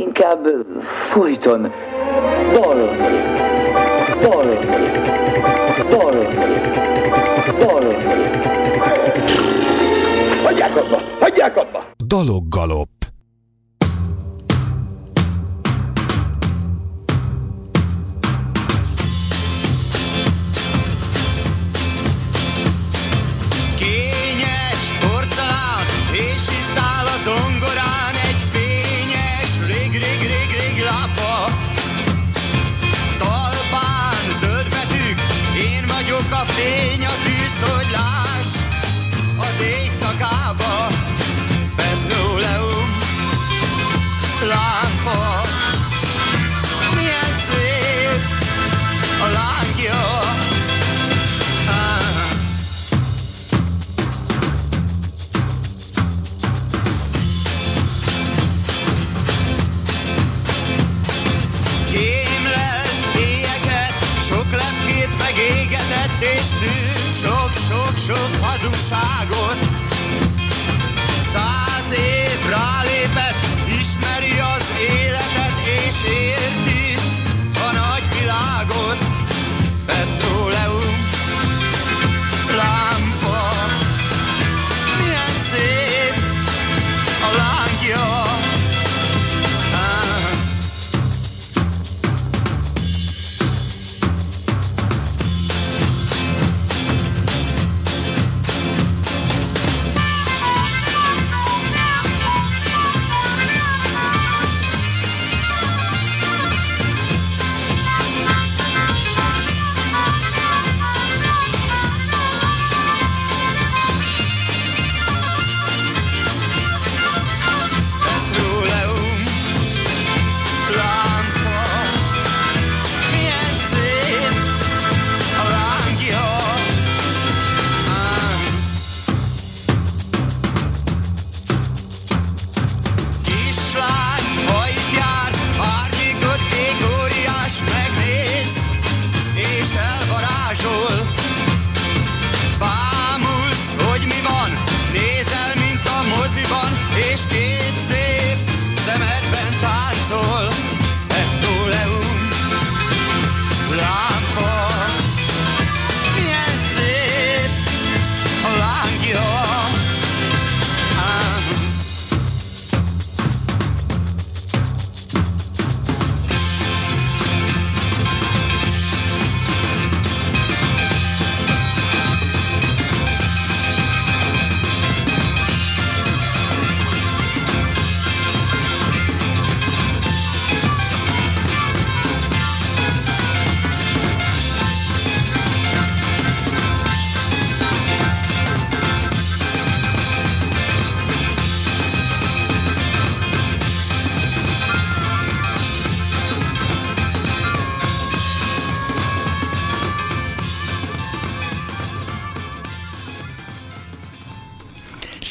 inkább folyton dal, dal, dal, dal. Hagyják abba! Hagyják abba! Daloggalop. A fény, a tűz, hogy láss az éjszakába. Petróleum, lámpa, milyen szép a lángja. És tűnt sok-sok-sok hazugságot. Száz év rálépett, ismeri az életet, és érti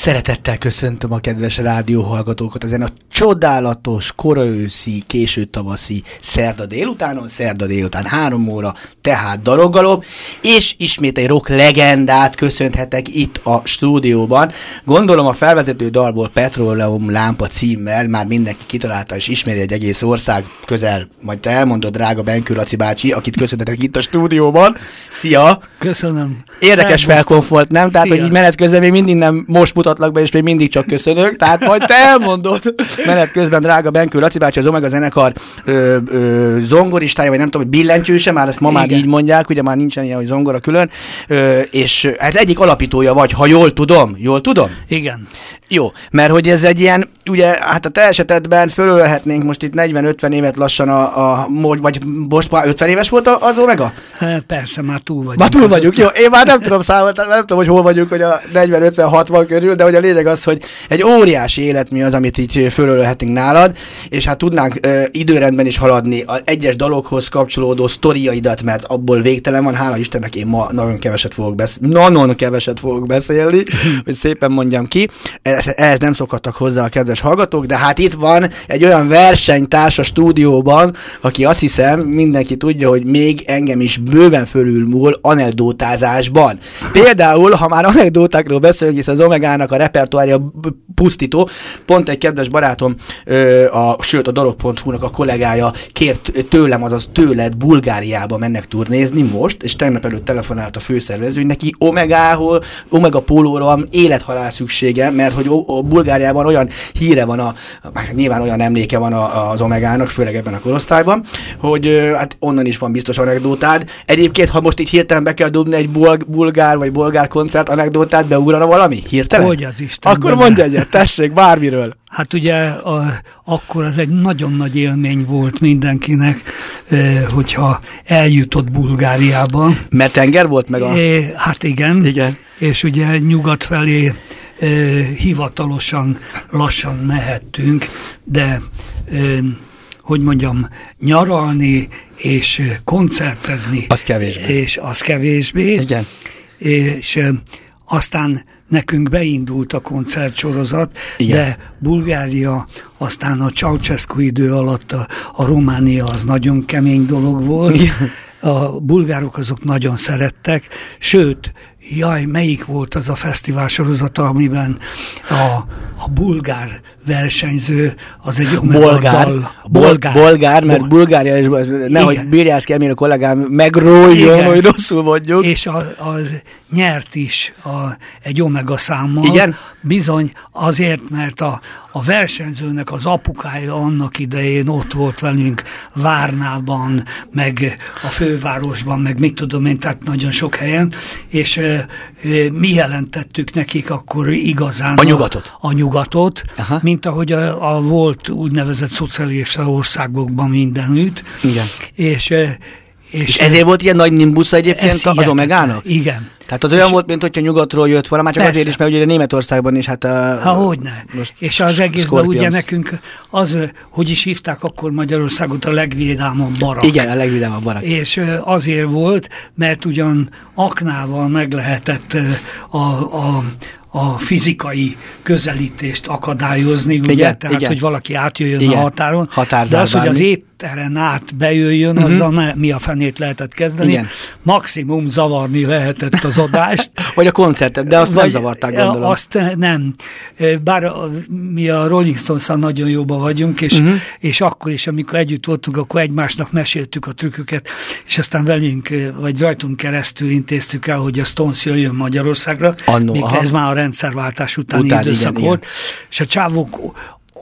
Szeretettel köszöntöm a kedves rádióhallgatókat ezen a csodálatos, koraőszi, késő tavaszi szerda délutánon, szerda délután három óra, tehát daloggalop, és ismét egy rock legendát köszönhetek itt a stúdióban. Gondolom a felvezető dalból Petroleum lámpa címmel már mindenki kitalálta és ismeri egy egész ország közel, majd te elmondod, drága Benkő Laci bácsi, akit köszönhetek itt a stúdióban. Szia! Köszönöm. Érdekes Szervusztok. felkonf volt, nem? Tehát, Szia. hogy így menet közben még mindig nem most mutatlak be, és még mindig csak köszönök. Tehát majd te elmondod menet közben, drága Benkő Laci bácsi, az Omega zenekar ö, ö, zongoristája, vagy nem tudom, hogy billentyűse, már ezt ma már Igen. Így mondják, ugye már nincsen ilyen, hogy zongora külön, ö, és hát egyik alapítója vagy, ha jól tudom, jól tudom? Igen. Jó, mert hogy ez egy ilyen, ugye, hát a te esetedben fölölhetnénk most itt 40-50 évet lassan a, a vagy most már 50 éves volt a- az Omega? Persze, már túl vagyunk. Már túl vagyunk, jó. Én már nem tudom számolni, nem tudom, hogy hol vagyunk, hogy a 40-50-60 körül, de hogy a lényeg az, hogy egy óriási élet mi az, amit így fölölhetünk nálad, és hát tudnánk ö, időrendben is haladni az egyes dalokhoz kapcsolódó sztoriaidat, mert abból végtelen van, hála Istennek én ma nagyon keveset fogok beszélni, nagyon keveset fogok beszélni, hogy szépen mondjam ki. Ehhez, nem szokhattak hozzá a kedves kedves hallgatók, de hát itt van egy olyan versenytárs a stúdióban, aki azt hiszem, mindenki tudja, hogy még engem is bőven fölülmúl anekdótázásban. Például, ha már anekdótákról beszélünk, hisz az Omegának a repertoárja pusztító, pont egy kedves barátom, a, sőt a dolog.hu-nak a kollégája kért tőlem, azaz tőled Bulgáriába mennek turnézni most, és tegnap előtt telefonált a főszervező, hogy neki Omegához, Omega pólóra van élethalál szüksége, mert hogy a Bulgáriában olyan híre van, a, nyilván olyan emléke van a, az Omegának, főleg ebben a korosztályban, hogy hát onnan is van biztos anekdótád. Egyébként, ha most itt hirtelen be kell dobni egy bulg, bulgár vagy bolgár koncert anekdótát, beugrana valami? Hirtelen? Hogy az Isten. Akkor mondj egyet, tessék, bármiről. Hát ugye a, akkor az egy nagyon nagy élmény volt mindenkinek, eh, hogyha eljutott Bulgáriába. Mert tenger volt meg a... Hát igen. Igen. És ugye nyugat felé eh, hivatalosan lassan mehettünk, de hogy mondjam, nyaralni és koncertezni. Az kevésbé. És az kevésbé. Igen. És aztán nekünk beindult a koncertsorozat, Igen. de Bulgária aztán a Ceausescu idő alatt a, a Románia az nagyon kemény dolog volt. Igen. A bulgárok azok nagyon szerettek, sőt, jaj, melyik volt az a fesztivál sorozata, amiben a, a bulgár versenyző, az egy bolgár, dal, bolgár, bolgár, mert Bol- Bulgária, és nehogy Bírjászki Emil a kollégám megrójjon, Igen. hogy rosszul mondjuk. És a, az nyert is a, egy omega számmal. Igen? Bizony azért, mert a, a versenyzőnek az apukája annak idején ott volt velünk Várnában, meg a fővárosban, meg mit tudom én, tehát nagyon sok helyen, és e, e, mi jelentettük nekik akkor igazán a nyugatot, a, a nyugatot mint ahogy a, a volt úgynevezett szocialista országokban mindenütt. Igen. És és, és ezért volt ilyen nagy nimbusza egyébként az Omegának? Igen. Tehát az olyan és volt, mint hogyha nyugatról jött volna, már csak persze. azért is, mert ugye Németországban is, hát a... Ha, hogyne. Most és az egészben ugye nekünk az, hogy is hívták akkor Magyarországot a legvidámabb barak. Igen, a legvidámabb barak. És azért volt, mert ugyan aknával meg lehetett a, a, a fizikai közelítést akadályozni, ugye? Igen, Tehát, igen. hogy valaki átjöjjön igen. a határon. De az, hogy az étteren át bejöjjön, uh-huh. azzal mi a fenét lehetett kezdeni. Igen. Maximum zavarni lehetett az adást. vagy a koncertet, de azt Vagy, nem zavarták, gondolom. Azt nem. Bár mi a Rolling stones nagyon jóban vagyunk, és, uh-huh. és akkor is, amikor együtt voltunk, akkor egymásnak meséltük a trükköket, és aztán velünk, vagy rajtunk keresztül intéztük el, hogy a Stones jöjjön Magyarországra. Annó, még ez már a rendszerváltás utáni Után, időszak igen, volt. Igen. És a csávok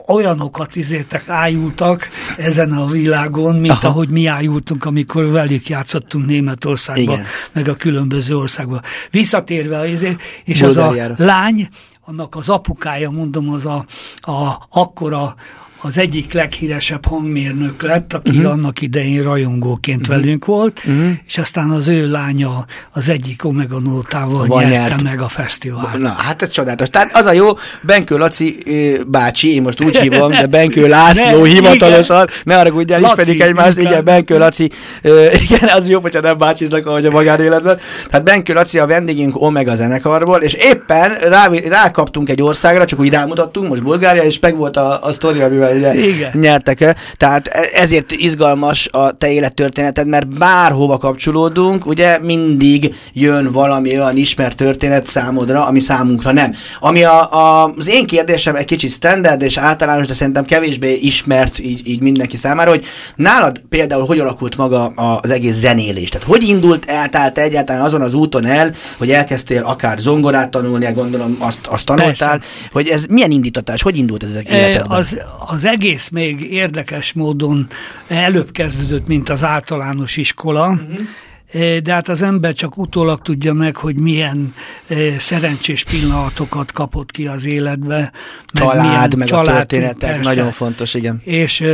olyanokat izétek ájultak ezen a világon, mint Aha. ahogy mi ájultunk, amikor velük játszottunk Németországba, Igen. meg a különböző országba. Visszatérve, izé, és az a lány, annak az apukája, mondom, az a, a akkora az egyik leghíresebb hangmérnök lett, aki uh-huh. annak idején rajongóként uh-huh. velünk volt, uh-huh. és aztán az ő lánya az egyik Omega Nótával nyerte nyert. meg a fesztivál. Na, hát ez csodálatos. Tehát az a jó, Benkő Laci bácsi, én most úgy hívom, de Benkő László ne, hivatalosan, igen. ne arra úgy ismerik egymást, igen, Benkő Laci, igen, az jó, hogyha nem bácsiznak, ahogy a magánéletben. Tehát Benkő Laci a vendégünk Omega zenekarból, és éppen rá, rákaptunk egy országra, csak úgy rámutattunk, most Bulgária, és meg volt a, a sztori, amivel amivel ugye Igen. nyertek el. Tehát e- ezért izgalmas a te élettörténeted, mert bárhova kapcsolódunk, ugye mindig jön valami olyan ismert történet számodra, ami számunkra nem. Ami a, a, az én kérdésem egy kicsit standard és általános, de szerintem kevésbé ismert így, így mindenki számára, hogy nálad például hogy alakult maga az egész zenélés? Tehát hogy indult el, tehát egyáltalán azon az úton el, hogy elkezdtél akár zongorát tanulni, gondolom azt, azt tanultál, Persze. hogy ez milyen indítatás, hogy indult ez az életedben? Az, az egész még érdekes módon előbb kezdődött, mint az általános iskola, uh-huh. de hát az ember csak utólag tudja meg, hogy milyen eh, szerencsés pillanatokat kapott ki az életbe. Család, meg, meg család, a történetek, persze. nagyon fontos, igen. És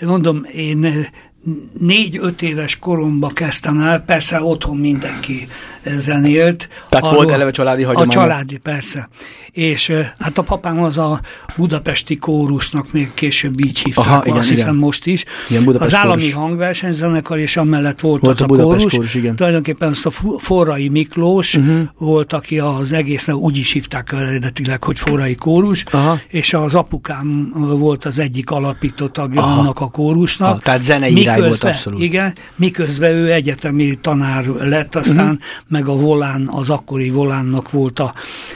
mondom, én négy-öt éves koromba kezdtem el, persze otthon mindenki zenélt. Tehát Arról, volt eleve családi hagyomány? A családi, persze. És hát a papám az a budapesti kórusnak még később így hívták, Aha, igen, azt igen. hiszem most is. Igen, az állami kórus. hangversenyzenekar, és amellett volt, volt az a, a kórus. kórus igen. Tulajdonképpen azt a Forrai Miklós uh-huh. volt, aki az egész, úgy is hívták eredetileg, hogy Forrai kórus, Aha. és az apukám volt az egyik alapító tagja Aha. annak a kórusnak. Aha, tehát zenei irány volt abszolút. Igen, miközben ő egyetemi tanár lett, aztán uh-huh meg a volán, az akkori volánnak volt a,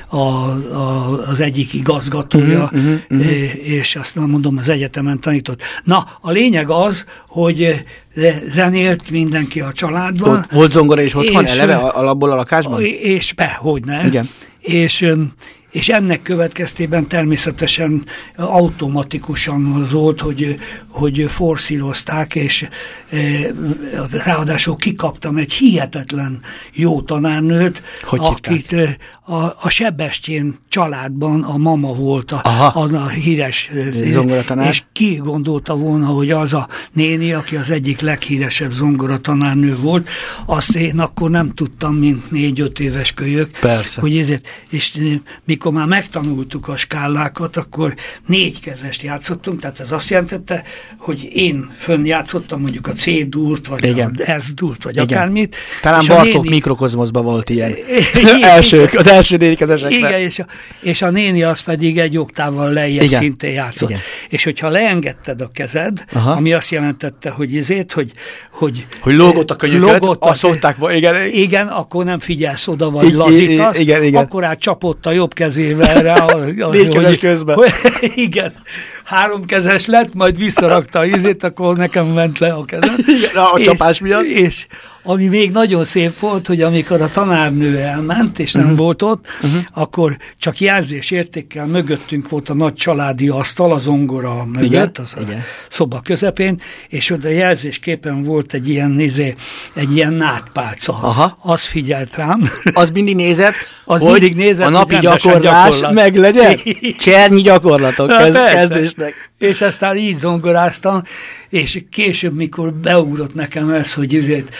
a, a, az egyik igazgatója, uh-huh, uh-huh. és azt mondom, az egyetemen tanított. Na, a lényeg az, hogy zenélt mindenki a családban. Ott volt zongora is otthon, és, eleve alapból a lakásban? És be, hogy ne. Igen. És és ennek következtében természetesen automatikusan az volt, hogy, hogy forszírozták, és e, ráadásul kikaptam egy hihetetlen jó tanárnőt, hogy akit e, a, a Sebestyén családban a mama volt a, a, a híres e, zongoratanár. És ki gondolta volna, hogy az a néni, aki az egyik leghíresebb zongoratanárnő volt, azt én akkor nem tudtam, mint négy-öt éves kölyök. Persze. Hogy ezért, és mi amikor már megtanultuk a skálákat, akkor négy kezest játszottunk, tehát ez azt jelentette, hogy én fönn játszottam mondjuk a C-dúrt, vagy Igen. a S-dúrt, vagy Igen. akármit. Talán Bartók néni... mikrokozmoszban volt ilyen. Elsők, az első négy kezesekre. Igen, és a, és a néni az pedig egy oktával lejjebb Igen. szintén játszott. Igen. És hogyha leengedted a kezed, Aha. ami azt jelentette, hogy ezért, hogy hogy, hogy lógott a könyököt, lógott azt szokták, igen. Igen, akkor nem figyelsz oda, vagy lazítasz, igen, igen. akkor átcsapott a jobb kezé kezével rá. Négykezes közben. Hogy, igen, háromkezes lett, majd visszarakta a izét, akkor nekem ment le a kezem. Igen, a és, csapás miatt. És ami még nagyon szép volt, hogy amikor a tanárnő elment, és nem uh-huh. volt ott, uh-huh. akkor csak jelzés értékkel mögöttünk volt a nagy családi asztal, az ongora mögött, Igen? az Igen. a szoba közepén, és oda jelzésképpen volt egy ilyen, nézé, egy ilyen nátpálca. Aha. Az figyelt rám. Az mindig nézett, az hogy mindig nézett, a napi gyakorlás gyakorlat. meg legyen? Csernyi gyakorlatok kezd, kezdésnek. És aztán így zongoráztam, és később, mikor beugrott nekem ez, hogy ezért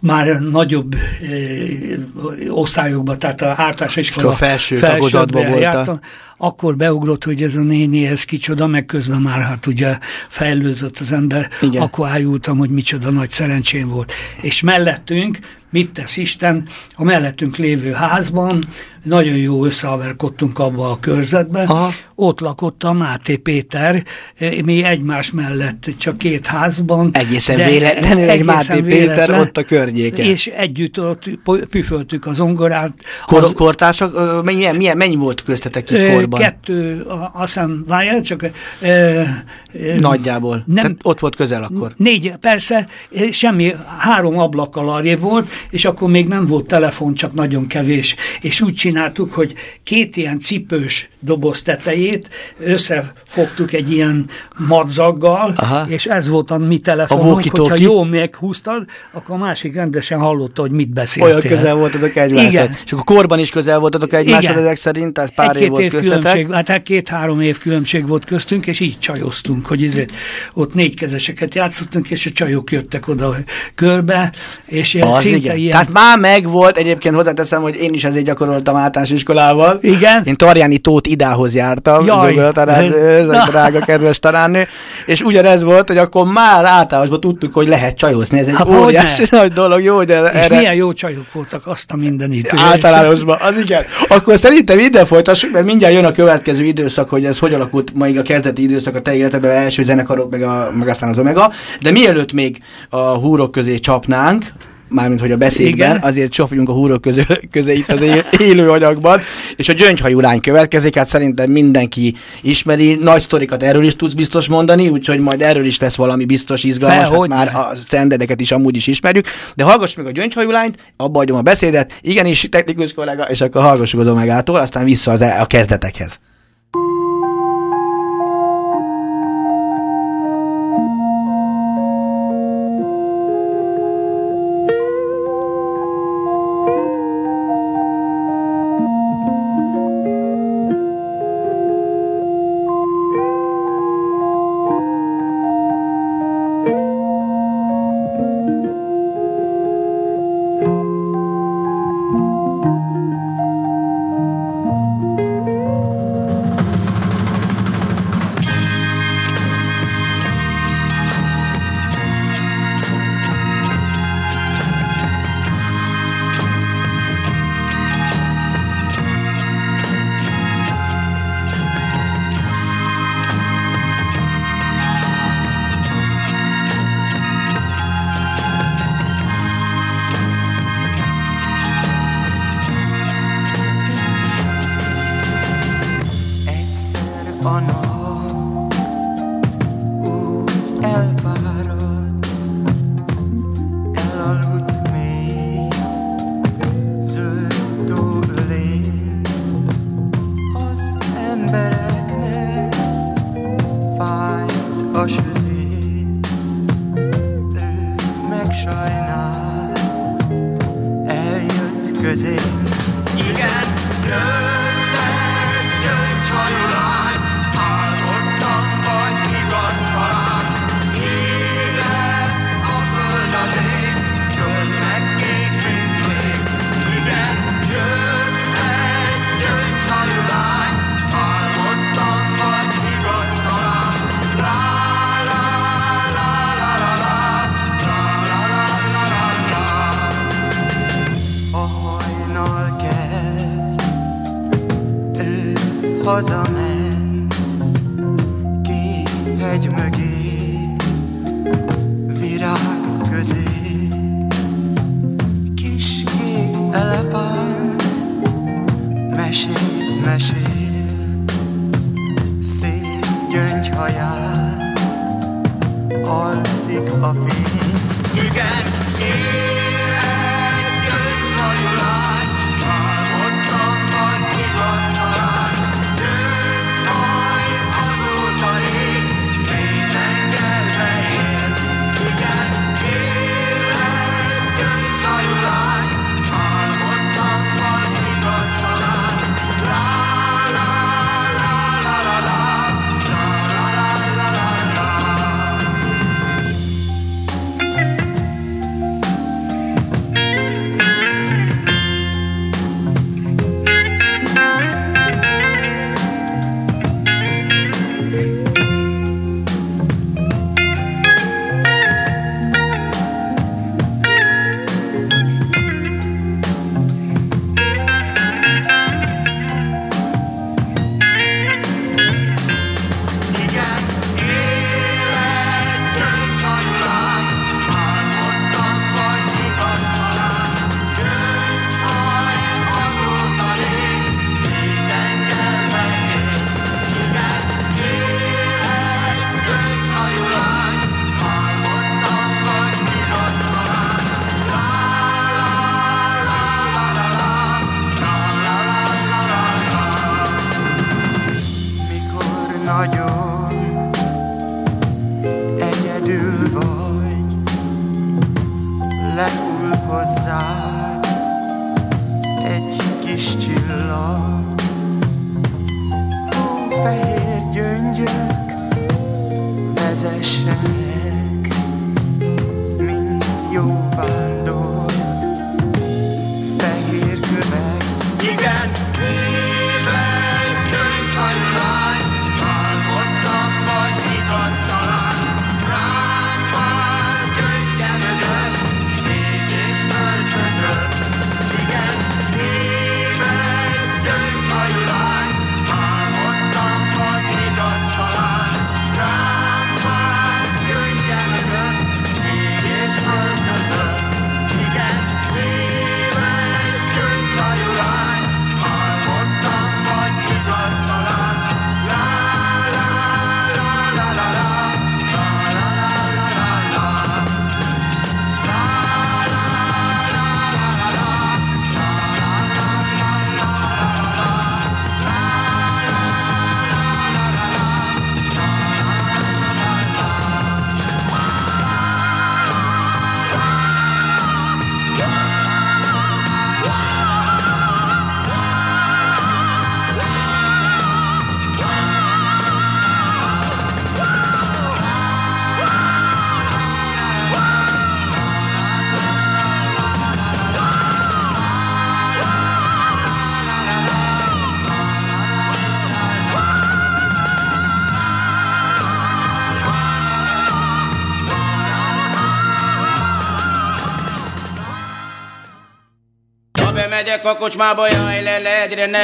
már nagyobb eh, osztályokban, tehát a általános iskola a felső tagozatban jártam, akkor beugrott, hogy ez a néni, ez kicsoda, meg közben már hát ugye fejlődött az ember, Igen. akkor ájultam, hogy micsoda nagy szerencsém volt. És mellettünk, mit tesz Isten, a mellettünk lévő házban, nagyon jó összehaverkodtunk abba a körzetbe, Aha. ott lakott a Máté Péter, mi egymás mellett csak két házban. Egészen véletlenül egy Máté véletlen, Péter ott a környéken. És együtt ott püföltük az ongorát. Kor, az, kortársak, mennyi, mennyi, volt köztetek itt korban? Kettő, azt hiszem, várjál, csak... E, e, Nagyjából. Nem, Tehát ott volt közel akkor. Négy, persze, semmi, három ablakkal arrébb volt, és akkor még nem volt telefon, csak nagyon kevés. És úgy csináltuk, hogy két ilyen cipős doboz tetejét összefogtuk egy ilyen madzaggal, Aha. és ez volt a mi telefonunk, a hogyha jó meghúztad, akkor a másik rendesen hallotta, hogy mit beszéltél. Olyan közel voltatok egymáshoz. Igen. És akkor korban is közel voltatok egymáshoz ezek szerint, tehát pár egy, év volt év különbség, hát két-három év különbség volt köztünk, és így csajoztunk, hogy ezért ott négy kezeseket játszottunk, és a csajok jöttek oda körbe, és Az szinte igen. ilyen... Tehát már meg volt, egyébként hozzáteszem, hogy én is ezért gyakoroltam általános iskolával. Igen. Én Tarjáni Tóth idához jártam, ez a drága kedves tanárnő, és ugyanez volt, hogy akkor már általánosban tudtuk, hogy lehet csajozni, ez egy hát óriási nagy dolog, jó, de És erre... milyen jó csajok voltak azt a mindenit. Általánosban, az igen. Akkor szerintem ide folytassuk, mert mindjárt jön a következő időszak, hogy ez hogy alakult majd a kezdeti időszak a te életedben, első zenekarok, meg, a, meg aztán az Omega. De mielőtt még a húrok közé csapnánk, mármint hogy a beszédben, Igen. azért csapjunk a húrok közé, közé itt az élő anyagban, és a gyöngyhajú lány következik, hát szerintem mindenki ismeri, nagy sztorikat erről is tudsz biztos mondani, úgyhogy majd erről is lesz valami biztos izgalmas, hát már a szendedeket is amúgy is ismerjük, de hallgass meg a gyöngyhajú lányt, abba adjam a beszédet, igenis technikus kollega, és akkor hallgassuk az Omegától, aztán vissza az, e- a kezdetekhez. Megyek a kocsmába, jaj, le, le, egyre ne,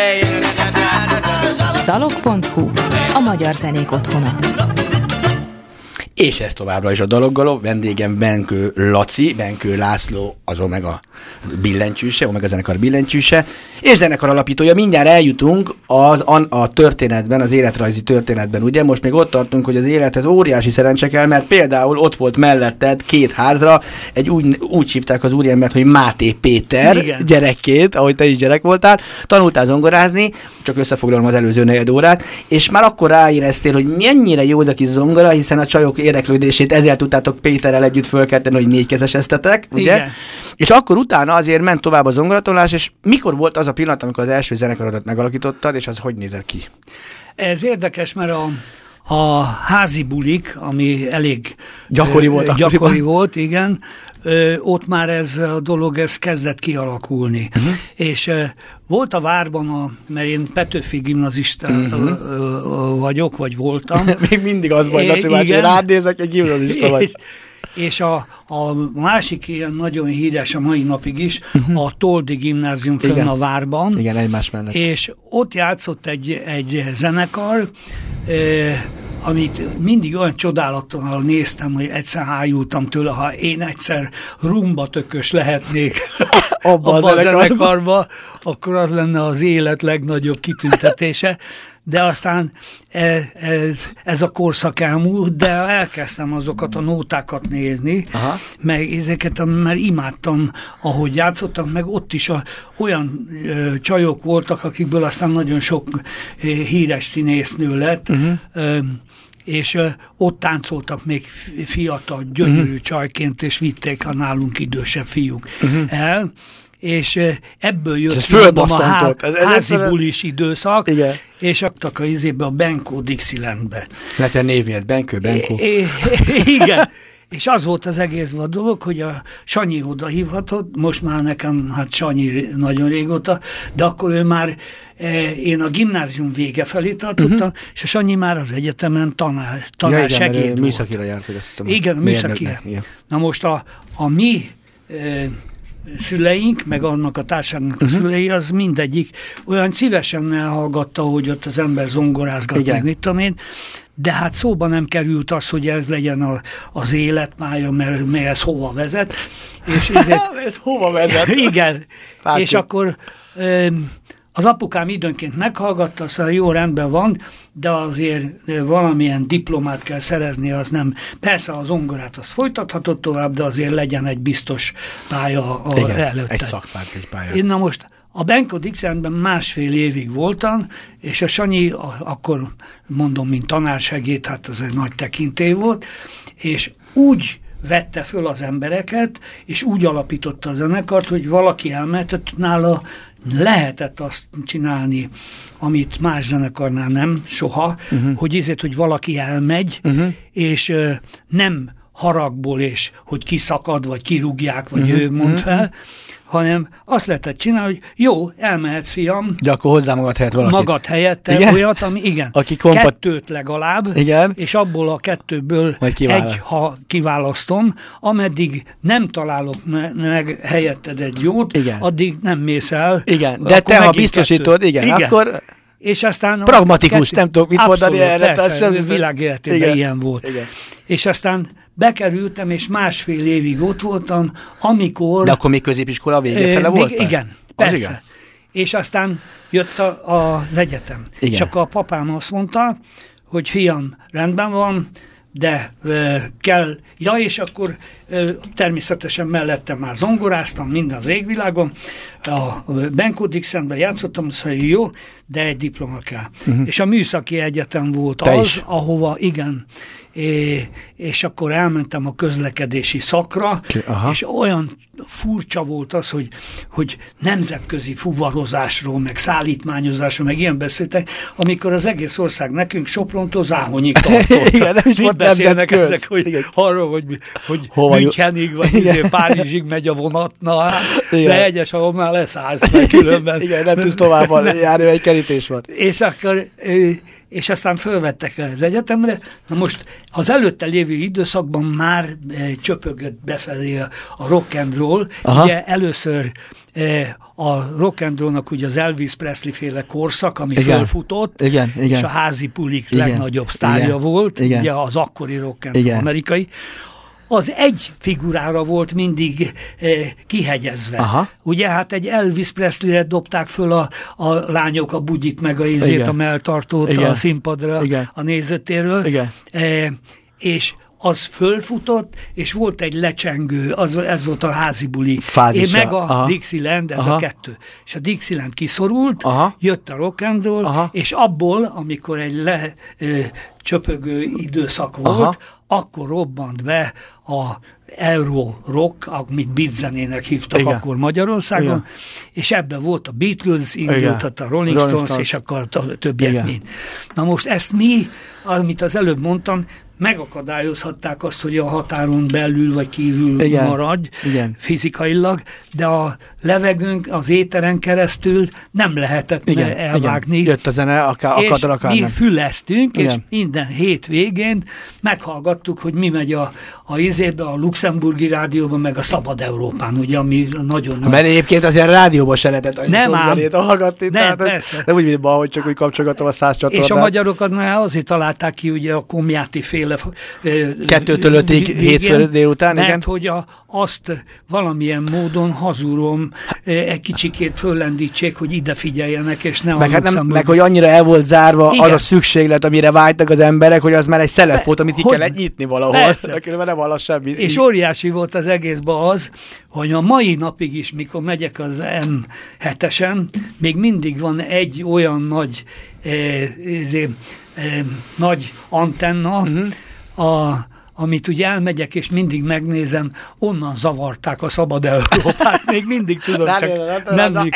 Dalog.hu, a magyar zenék otthona. És ez továbbra is a daloggaló, vendégem Benkő Laci, Benkő László, az Omega billentyűse, Omega zenekar billentyűse, és zenekar alapítója. Mindjárt eljutunk az, a, a történetben, az életrajzi történetben, ugye? Most még ott tartunk, hogy az élethez óriási szerencse kell, mert például ott volt melletted két házra, egy úgy, úgy hívták az úriembert, hogy Máté Péter Igen. gyerekként, ahogy te is gyerek voltál, tanultál zongorázni, csak összefoglalom az előző negyed órát, és már akkor ráéreztél, hogy mennyire jó az a kis zongora, hiszen a csajok érdeklődését ezért tudtátok Péterrel együtt fölkelteni, hogy négykezeseztetek, ugye? Igen. És akkor utána azért ment tovább a zongoratolás, és mikor volt az a pillanat, amikor az első zenekarodat megalakítottad, és az hogy nézett ki? Ez érdekes, mert a, a házi bulik, ami elég Gyakori volt gyakori akkoriban. volt, igen, ott már ez a dolog ez kezdett kialakulni. Uh-huh. És volt a várban, a, mert én Petőfi gimnazista uh-huh. vagyok, vagy voltam. Még mindig az vagy, Laci bácsi, rád nézek, egy gimnazista vagy. És, a, a másik ilyen nagyon híres a mai napig is, uh-huh. a Toldi gimnázium fönn Igen. a várban. Igen, egymás mellett. És ott játszott egy, egy zenekar, eh, amit mindig olyan csodálattal néztem, hogy egyszer hájultam tőle, ha én egyszer rumba tökös lehetnék Abba a abba a zenekarba, akkor az lenne az élet legnagyobb kitüntetése. De aztán ez, ez, ez a korszak elmúlt, de elkezdtem azokat a nótákat nézni, Aha. meg ezeket, mert imádtam, ahogy játszottak, meg ott is a, olyan ö, csajok voltak, akikből aztán nagyon sok ö, híres színésznő lett, uh-huh. ö, és ö, ott táncoltak még fi- fiatal, gyönyörű uh-huh. csajként, és vitték a nálunk idősebb fiúk uh-huh. el, és ebből jött ez mondom, a fölbasszantott. Ez- ez házi egyszerűen- bulis időszak, Igen. és aktak a izébe a Benko Dixielandbe. Lehet, hogy a név miatt, Benkő, Benkó. É, igen. És az volt az egész a dolog, hogy a Sanyi oda hívhatott, most már nekem, hát Sanyi nagyon régóta, de akkor ő már, eh, én a gimnázium vége felé tartottam, uh-huh. és a Sanyi már az egyetemen tanár, tanár ja, igen, segéd volt. műszakira járt, hogy azt hiszem. Igen, a mérnöknek, műszaki. Igen. Na most a, a mi e, szüleink, meg annak a társadalomnak Mhm. uh-huh. a szülei, az mindegyik olyan szívesen elhallgatta, hogy ott az ember zongorázgat, Igen. meg mit tudom én, de hát szóba nem került az, hogy ez legyen a, az életmája, mert, mert ez hova vezet. És ezért, Ez hova vezet? igen. Látjuk. És akkor öm, az apukám időnként meghallgatta, azt mondja, jó, rendben van, de azért valamilyen diplomát kell szerezni, az nem. Persze az zongorát azt folytathatott tovább, de azért legyen egy biztos pálya a, Igen, előtte. egy szakpárt, egy pálya. Én na most a Benko Dixielandben másfél évig voltam, és a Sanyi a, akkor mondom, mint tanársegéd, hát az egy nagy tekintély volt, és úgy vette föl az embereket, és úgy alapította a zenekart, hogy valaki elmehetett nála, lehetett azt csinálni, amit más zenekarnál nem, soha, uh-huh. hogy ezért, hogy valaki elmegy, uh-huh. és ö, nem haragból, és hogy kiszakad, vagy kirúgják, vagy uh-huh. ő mond fel, hanem azt lehetett csinálni, hogy jó, elmehetsz, fiam, De akkor hozzá magad helyett valaki. magad helyette Igen? igen? olyat, ami igen, Aki kompat- kettőt legalább, Igen. és abból a kettőből egy, ha kiválasztom, ameddig nem találok me- meg helyetted egy jót, Igen. addig nem mész el. Igen, de te, ha biztosítod, kettő. igen, akkor és aztán Pragmatikus, nem tudok mit Abszolút, mondani erre, Persze, világéletében Igen, ilyen volt. igen. És aztán bekerültem, és másfél évig ott voltam, amikor... De akkor még középiskola vége fele volt? Igen, Az persze. igen? És aztán jött a, a, az egyetem. Igen. És akkor a papám azt mondta, hogy fiam, rendben van, de ö, kell, ja, és akkor természetesen mellette már zongoráztam minden az égvilágon, a Benko Dixonben játszottam, azt mondja, jó, de egy diploma kell. Uh-huh. És a műszaki egyetem volt. Te az, is. ahova, igen, é, és akkor elmentem a közlekedési szakra, aha. és olyan furcsa volt az, hogy, hogy nemzetközi fuvarozásról, meg szállítmányozásról, meg ilyen beszéltek, amikor az egész ország nekünk Soprontól Záhonyig tartott. Igen, nem is Mit volt beszélnek ezek, hogy Igen. arról, hogy, hogy Hova Münchenig, vagy izé, Párizsig megy a vonat, na hát, Igen. de egyes, ahol már leszállsz, meg különben. Igen, nem tudsz tovább járni, egy kerítés van. És akkor, és aztán fölvettek az egyetemre. Na most az előtte lévő időszakban már csöpögött befelé a, a rock and roll. Aha. Ugye először a rock and rollnak ugye az Elvis Presley féle korszak, ami Igen. fölfutott, Igen, igen. és a házi pulik Igen. legnagyobb sztárja Igen. volt, Igen. ugye az akkori rock and roll Igen. amerikai. Az egy figurára volt mindig eh, kihegyezve. Aha. Ugye hát egy Elvis Presley-re dobták föl a, a lányok a bugyit meg a izét, Igen. a melltartót Igen. a színpadra Igen. a nézőtéről. Igen. Eh, és az fölfutott, és volt egy lecsengő, az, ez volt a házi buli. Fázisa. Én meg a Aha. Dixieland, ez Aha. a kettő. És a Dixieland kiszorult, Aha. jött a rock and roll, Aha. és abból, amikor egy le ö, csöpögő időszak volt, Aha. akkor robbant be a Euro Rock, amit beatzenének hívtak Igen. akkor Magyarországon, Igen. és ebben volt a Beatles, indult a Rolling Stones, Stones, és akkor a többiek mind. Na most ezt mi, amit az előbb mondtam, megakadályozhatták azt, hogy a határon belül vagy kívül Igen. maradj Igen. fizikailag, de a levegőnk az éteren keresztül nem lehetett Igen. elvágni. Igen. Jött a zene, akár és akar, akár mi nem. füleztünk, Igen. és minden hét végén meghallgattuk, hogy mi megy a, a izébe, a luxemburgi rádióban, meg a Szabad Európán, ugye, ami nagyon... Mert egyébként azért rádióban se lehetett nem ám, hallgatni. Nem, tehát, persze. Nem úgy, mint ma, hogy csak úgy kapcsolgatom a száz csatornát. És a magyarokat már azért találták ki ugye a komjáti féle... Kettőtől ötig, hétfő délután, mert igen. hogy a, azt valamilyen módon hazúrom egy kicsikét föllendítsék, hogy ide figyeljenek, és ne meg, hát nem, meg hogy annyira el volt zárva igen. az a szükséglet, amire vágytak az emberek, hogy az már egy szelep volt, amit ki hogy, kellett nyitni valahol. Persze. nem valami semmi. És óriási volt az egészben az, hogy a mai napig is, mikor megyek az M7-esen, még mindig van egy olyan nagy eh, eh, nagy antenna, uh-huh. a amit ugye elmegyek, és mindig megnézem, onnan zavarták a szabad Európát. Még mindig tudom, csak nem, nem,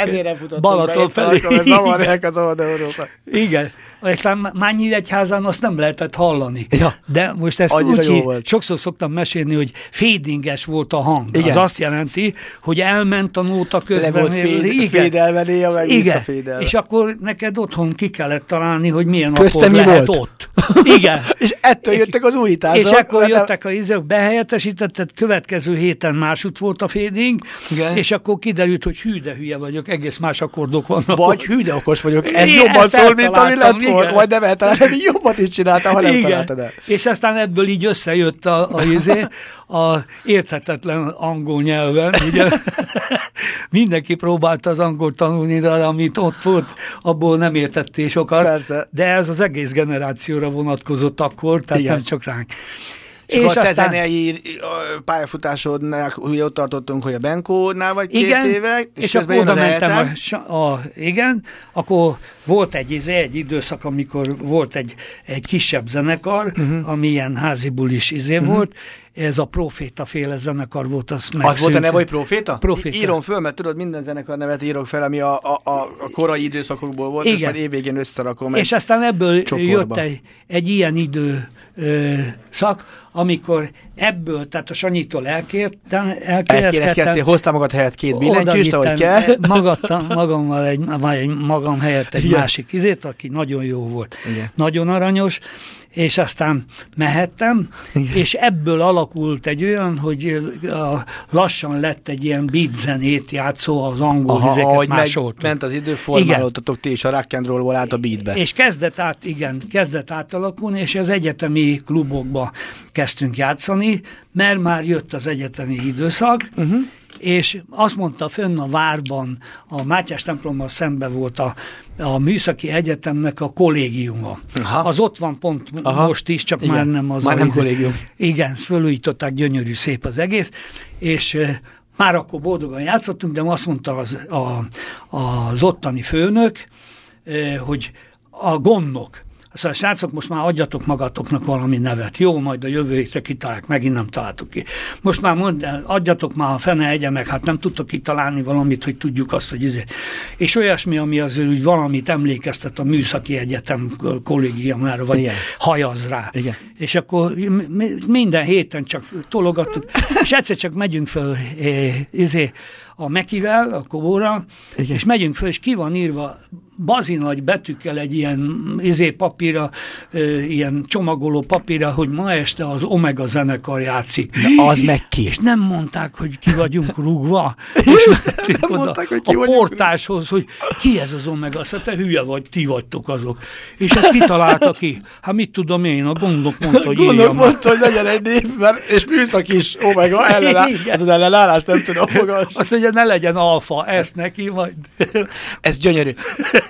Balaton felé. Zavarják a szabad Európát. Igen. Aztán Mányi egyházán azt nem lehetett hallani. Ja. De most ezt Annyira úgy, hív, sokszor szoktam mesélni, hogy fédinges volt a hang. Igen. Az azt jelenti, hogy elment a nóta közben. Le volt féd, igen. fédelve, néha meg igen. És akkor neked otthon ki kellett találni, hogy milyen Köztem akkor lehet volt? ott. Igen. és ettől jöttek az újítások. És akkor jöttek a izők, behelyettesítetted, következő héten másút volt a féding, Igen. és akkor kiderült, hogy hű, de hülye vagyok, egész más akkordok vannak. Vagy hű, de okos vagyok, ez Én jobban szól, mint ami lett volt, vagy nem eltaláltad, jobban is csinálta, ha nem Igen. találtad el. És aztán ebből így összejött a, a, izé, a érthetetlen angol nyelven, ugye mindenki próbálta az angol tanulni, de amit ott volt, abból nem értették sokat. Persze. De ez az egész generációra vonatkozott akkor, tehát Igen. nem csak ránk. És, és akkor aztán... te pályafutásodnál ugye ott tartottunk, hogy a Benkónál vagy két igen, éve, és, és akkor oda mentem, a, a, igen, akkor volt egy, izé, egy időszak, amikor volt egy, egy kisebb zenekar, uh-huh. ami ilyen házi bulis izé uh-huh. volt, ez a Proféta féle zenekar volt, az megszűnt. Az volt a neve, hogy Proféta? Proféta. Írom föl, mert tudod, minden zenekar nevet írok fel, ami a, a, a, korai időszakokból volt, Igen. és majd évvégén összerakom És aztán ebből csokorba. jött egy, egy ilyen idő ö, szak, amikor ebből, tehát a Sanyitól elkértem, elkérezkedtem. Hoztam magad helyett két billentyűst, ahogy kell. Magadtam, magammal egy, vagy magam helyett egy Igen. másik izét, aki nagyon jó volt. Igen. Nagyon aranyos, és aztán mehettem, és ebből alakult egy olyan, hogy lassan lett egy ilyen beat zenét játszó az angol Aha, vizeket másolt. ment az idő, formálódtatok ti is a rock and roll át a beatbe. És kezdett át, igen, kezdett átalakulni, és az egyetemi klubokba kezdtünk játszani, mert már jött az egyetemi időszak, uh-huh és azt mondta fönn a várban, a Mátyás templommal szembe volt a, a Műszaki Egyetemnek a kollégiuma. Aha. Az ott van pont Aha. most is, csak Igen. már nem az már a... nem kollégium. Igen, fölújították, gyönyörű, szép az egész, és már akkor boldogan játszottunk, de azt mondta az, a, az ottani főnök, hogy a gondnok, Szóval srácok, most már adjatok magatoknak valami nevet. Jó, majd a jövő hétre kitalálják, megint nem találtuk ki. Most már mond, adjatok már a fene egye meg, hát nem tudtok kitalálni valamit, hogy tudjuk azt, hogy ezért. És olyasmi, ami azért úgy valamit emlékeztet a Műszaki Egyetem kollégiumára, vagy Igen. hajaz rá. Igen. És akkor minden héten csak tologattuk, és egyszer csak megyünk föl, izé, a Mekivel, a Kobóra, Igen. és megyünk föl, és ki van írva bazinagy betűkkel egy ilyen izé papírra, ilyen csomagoló papírra, hogy ma este az Omega zenekar játszik. Na, az meg ki. És nem mondták, hogy ki vagyunk rúgva. és nem oda mondták, hogy ki a portáshoz, hogy ki ez az Omega. Azt te hülye vagy, ti vagytok azok. És ezt kitalálta ki. Hát mit tudom én, a gondok mondta, hogy Gondok mondta, hogy legyen egy név, és műszak is Omega ellenáll, az ellenállás nem tudom. Azt mondja, ne legyen alfa, ezt neki majd. Ez gyönyörű.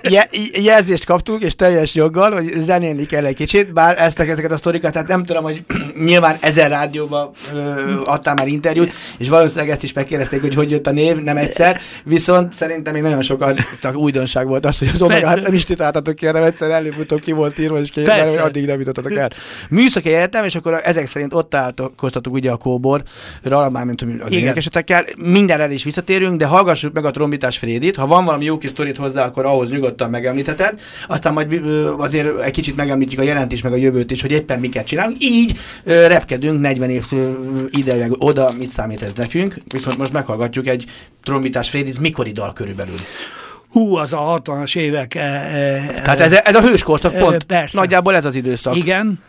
Je, jelzést kaptunk, és teljes joggal, hogy zenélni kell egy kicsit, bár ezt ezeket a sztorikat, tehát nem tudom, hogy nyilván ezer rádióba ö, adtál már interjút, és valószínűleg ezt is megkérdezték, hogy hogy jött a név, nem egyszer, viszont szerintem még nagyon sokan, csak újdonság volt az, hogy az Omega, hát nem is titáltatok ki, hanem egyszer előfutóbb ki volt írva, és két, mert addig nem jutottatok el. Műszaki egyetem, és akkor ezek szerint ott állkoztatok ugye a kóbor, már mint az énekesetekkel. Mindenre is visszatérünk, de hallgassuk meg a trombitás Frédit. Ha van valami jó kis sztorit hozzá, akkor ahhoz nyugodtan megemlítheted. Aztán majd azért egy kicsit megemlítjük a jelentés meg a jövőt is, hogy éppen miket csinálunk. Így repkedünk 40 év ide, oda, mit számít ez nekünk. Viszont most meghallgatjuk egy trombitás Frédit mikori dal körülbelül. Hú, az a 60-as évek. E, e, Tehát ez, ez a hőskorszak pont. Persze. Nagyjából ez az időszak. Igen,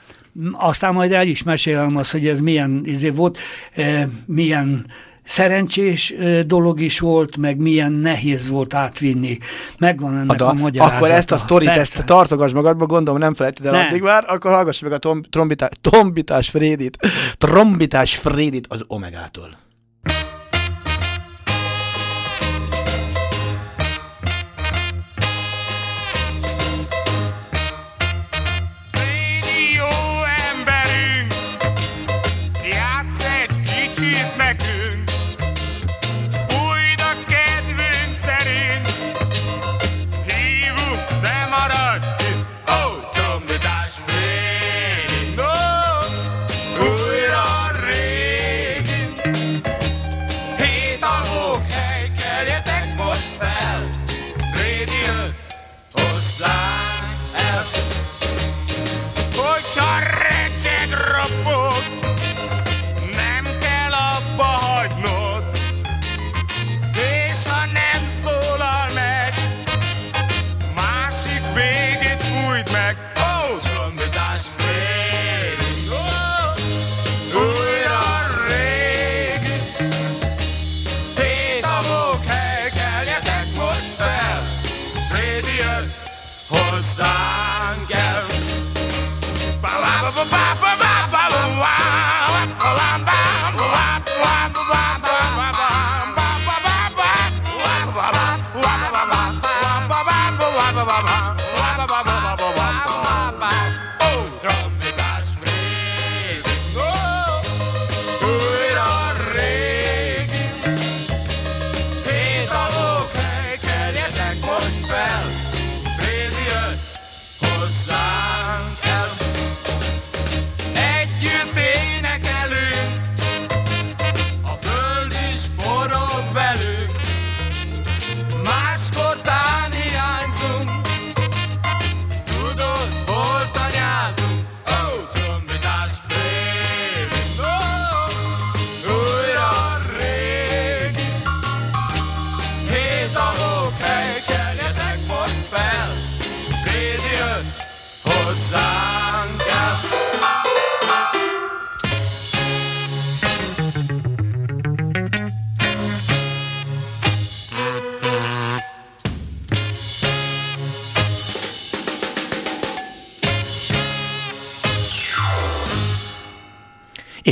aztán majd el is mesélem azt, hogy ez milyen izé volt, e, milyen szerencsés dolog is volt, meg milyen nehéz volt átvinni. Megvan ennek Ada, a magyarázata. Akkor ezt a sztorit, ezt tartogass magadba, gondolom nem felejted el ne. addig már, akkor hallgass meg a tom, trombitás, trombitás Frédit, trombitás Frédit az Omegától.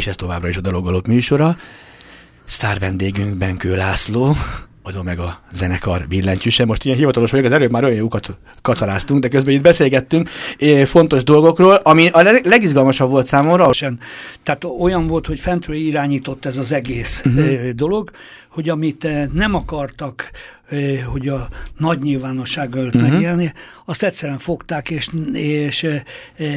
És ez továbbra is a Dalogolók műsora. Sztár vendégünk Benkő László, az Omega zenekar billentyűse. Most ilyen hivatalos vagyok, az előbb már olyan jókat kacaráztunk, de közben itt beszélgettünk fontos dolgokról, ami a legizgalmasabb volt számomra. Tehát olyan volt, hogy fentről irányított ez az egész uh-huh. dolog, hogy amit nem akartak, hogy a nagy nyilvánosság előtt uh-huh. megélni, azt egyszerűen fogták, és... és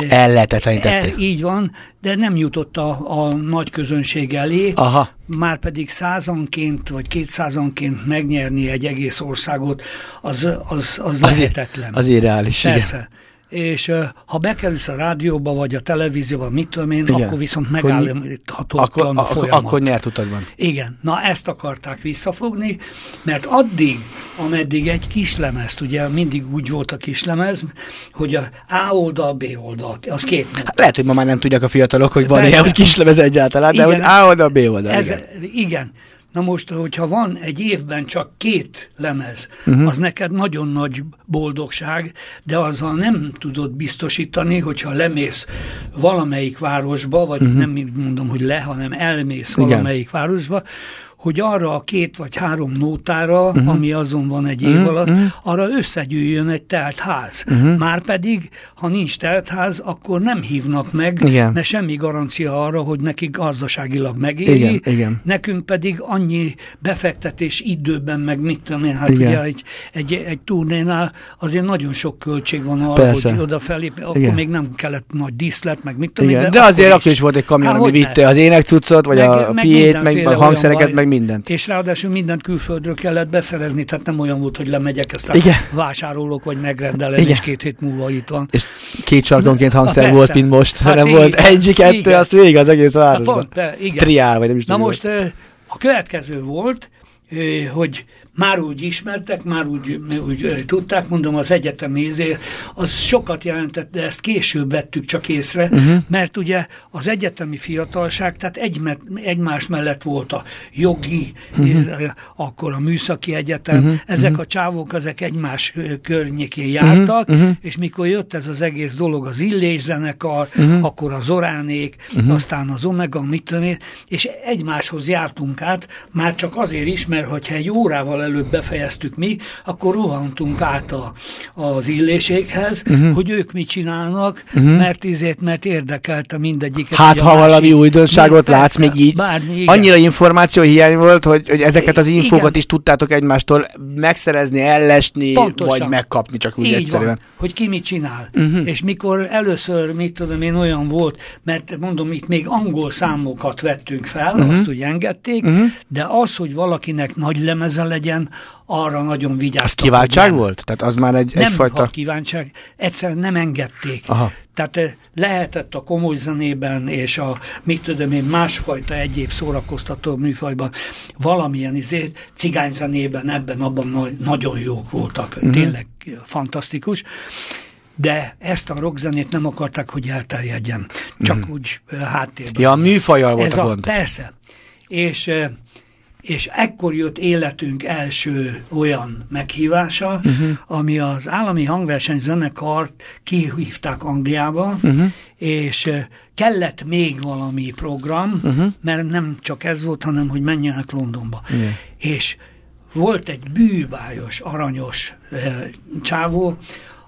Ellehetetlenítették. El, így van, de nem jutott a, a nagy közönség elé, Aha. már pedig százanként vagy kétszázanként megnyerni egy egész országot, az, az, az lehetetlen. Az irreális, Persze. Igen. És ha bekerülsz a rádióba, vagy a televízióba, mit tudom én, Igen. akkor viszont megállíthatótlan a folyamat. Akkor nyert utakban. Igen, na ezt akarták visszafogni, mert addig, ameddig egy kislemezt, ugye mindig úgy volt a kislemez, hogy a A oldal, B oldal, az két hát lehet, hogy ma már nem tudják a fiatalok, hogy van ilyen, hogy kislemez egyáltalán, igen, de hogy A oldal, B oldal. Ez, igen. igen. Na most, hogyha van egy évben csak két lemez, uh-huh. az neked nagyon nagy boldogság, de azzal nem tudod biztosítani, hogyha lemész valamelyik városba, vagy uh-huh. nem mondom, hogy le, hanem elmész Igen. valamelyik városba, hogy arra a két vagy három nótára, uh-huh. ami azon van egy év uh-huh. alatt, uh-huh. arra összegyűjjön egy telt ház. Uh-huh. Márpedig, ha nincs telt ház, akkor nem hívnak meg, igen. mert semmi garancia arra, hogy nekik gazdaságilag megéri. Igen, igen. Nekünk pedig annyi befektetés időben, meg mit tudom én, hát igen. ugye egy, egy, egy turnénál azért nagyon sok költség van arra, Persze. hogy odafelé, akkor igen. még nem kellett nagy díszlet, meg mit tudom én. De, de azért akkor is volt egy kamion, ami vitte az énekcuccot, vagy meg, a piét, meg a hangszereket, meg mindent. És ráadásul mindent külföldről kellett beszerezni, tehát nem olyan volt, hogy lemegyek, aztán Igen. vásárolok, vagy megrendelem, Igen. és két hét múlva itt van. És két sarkonként hangszer volt, mint most, hát hanem volt egy, kettő, azt végig az egész városban. Pont, be, igen. Triál, vagy nem is Na most a következő volt, hogy már úgy ismertek, már úgy, úgy tudták, mondom, az egyetem ézé, az sokat jelentett, de ezt később vettük csak észre, uh-huh. mert ugye az egyetemi fiatalság, tehát egy, egymás mellett volt a jogi, uh-huh. akkor a műszaki egyetem, uh-huh. ezek a csávók, ezek egymás környékén jártak, uh-huh. és mikor jött ez az egész dolog, az Illés zenekar, uh-huh. akkor az Oránék, uh-huh. aztán az Omega, mit tudom én, és egymáshoz jártunk át, már csak azért is, mert hogyha egy órával előbb befejeztük mi, akkor rohantunk át a, az illéséghez, uh-huh. hogy ők mit csinálnak, uh-huh. mert izét, mert érdekelte mindegyiket. Hát, ha másik, valami újdonságot látsz még így. Bármi, igen. Annyira információ hiány volt, hogy, hogy ezeket az infókat igen. is tudtátok egymástól megszerezni, ellesni, Pontosan. vagy megkapni, csak úgy így egyszerűen. Van, hogy ki mit csinál. Uh-huh. És mikor először, mit tudom én, olyan volt, mert mondom, itt még angol számokat vettünk fel, uh-huh. azt úgy engedték, uh-huh. de az, hogy valakinek nagy lemeze legyen, arra nagyon vigyáztak. Kiváltság nem, volt? Tehát az már egy, nem egyfajta... kívánság, egyszerűen nem engedték. Aha. Tehát eh, lehetett a komoly zenében és a, mit tudom én, másfajta egyéb szórakoztató műfajban valamilyen izét, cigányzenében ebben, abban nagyon jók voltak. Mm-hmm. Tényleg fantasztikus de ezt a rockzenét nem akarták, hogy elterjedjen. Csak mm. úgy eh, háttérben. Ja, a műfajjal volt Ez a, a gond. Persze. És eh, és ekkor jött életünk első olyan meghívása, uh-huh. ami az állami hangverseny zenekart kihívták Angliába, uh-huh. és kellett még valami program, uh-huh. mert nem csak ez volt, hanem hogy menjenek Londonba. Uh-huh. És volt egy bűbájos, aranyos e, csávó,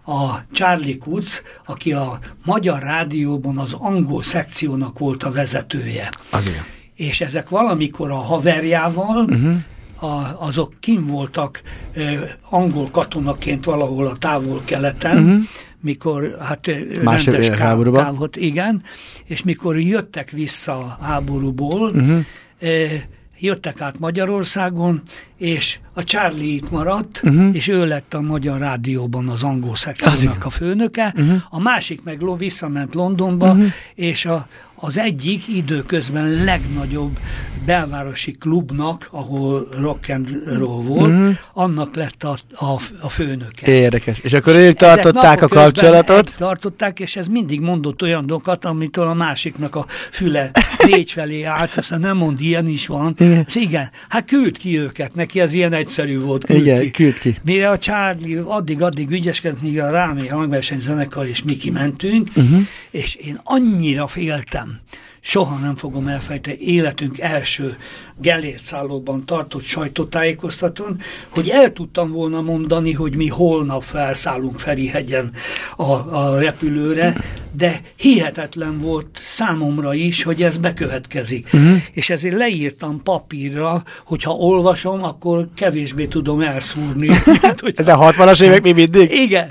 a Charlie Kutz, aki a Magyar Rádióban az angol szekciónak volt a vezetője. Azért és ezek valamikor a haverjával, uh-huh. a, azok kim voltak eh, angol katonaként valahol a távol-keleten, uh-huh. mikor hát rendes káv, igen, és mikor jöttek vissza a háborúból, uh-huh. eh, jöttek át Magyarországon, és a Charlie itt maradt, uh-huh. és ő lett a Magyar Rádióban az angol szekciónak a főnöke, uh-huh. a másik meg visszament Londonba, uh-huh. és a, az egyik időközben legnagyobb belvárosi klubnak, ahol rock and roll volt, mm-hmm. annak lett a, a, a főnöke. Érdekes. És akkor ők tartották a kapcsolatot? Tartották, és ez mindig mondott olyan dolgokat, amitől a másiknak a füle négy felé állt, aztán nem mond, ilyen is van. Igen. Ez igen. Hát küld ki őket, neki ez ilyen egyszerű volt. Küld igen, ki. küld ki. Mire a Charlie addig-addig ügyeskedett, míg a Rámi hangversenyzenekar és mi kimentünk, uh-huh. és én annyira féltem, soha nem fogom elfejteni életünk első Gellért szállóban tartott sajtótájékoztatón, hogy el tudtam volna mondani, hogy mi holnap felszállunk Ferihegyen a, a repülőre, de hihetetlen volt számomra is, hogy ez bekövetkezik. Uh-huh. És ezért leírtam papírra, hogyha olvasom, akkor kevésbé tudom elszúrni. Ez a 60-as évek mi mindig? Igen.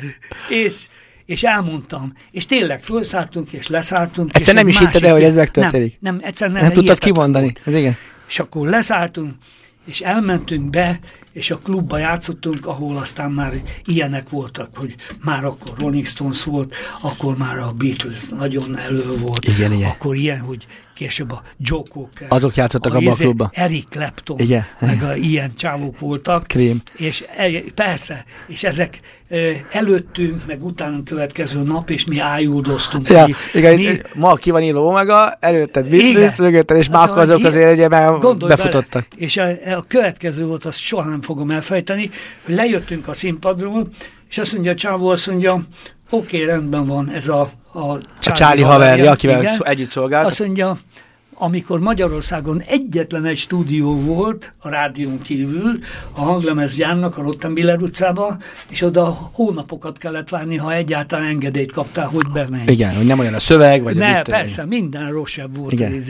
És és elmondtam, és tényleg felszálltunk, és leszálltunk. Egyszer és nem is hitted el, hogy ez megtörténik. Nem, nem, egyszer nem. Nem tudtad kimondani, ez igen. És akkor leszálltunk, és elmentünk be, és a klubba játszottunk, ahol aztán már ilyenek voltak, hogy már akkor Rolling Stones volt, akkor már a Beatles nagyon elő volt, igen, igen. akkor ilyen, hogy később a Joe Cocker. Azok játszottak a, a klubba. Eric Clapton, igen. meg a, ilyen csávók voltak. Krém. És persze, és ezek előttünk, meg utánunk következő nap, és mi ájuldoztunk. Ja, mi, igen, mi, ma ki van írva Omega, előtted Beatles, mögötted, és már azok azért ugye már befutottak. Bele. És a, a következő volt, azt soha nem fogom elfejteni, hogy lejöttünk a színpadról, és azt mondja a csávó, azt mondja, oké, okay, rendben van, ez a a, a Csáli haverja, akivel igen, együtt szolgált. Azt mondja, amikor Magyarországon egyetlen egy stúdió volt a rádión kívül, a hanglemezgyárnak a Rottenbiller utcába, és oda hónapokat kellett várni, ha egyáltalán engedélyt kaptál, hogy bemenj. Igen, hogy nem olyan a szöveg, vagy ne, persze, minden rosszabb volt. Igen.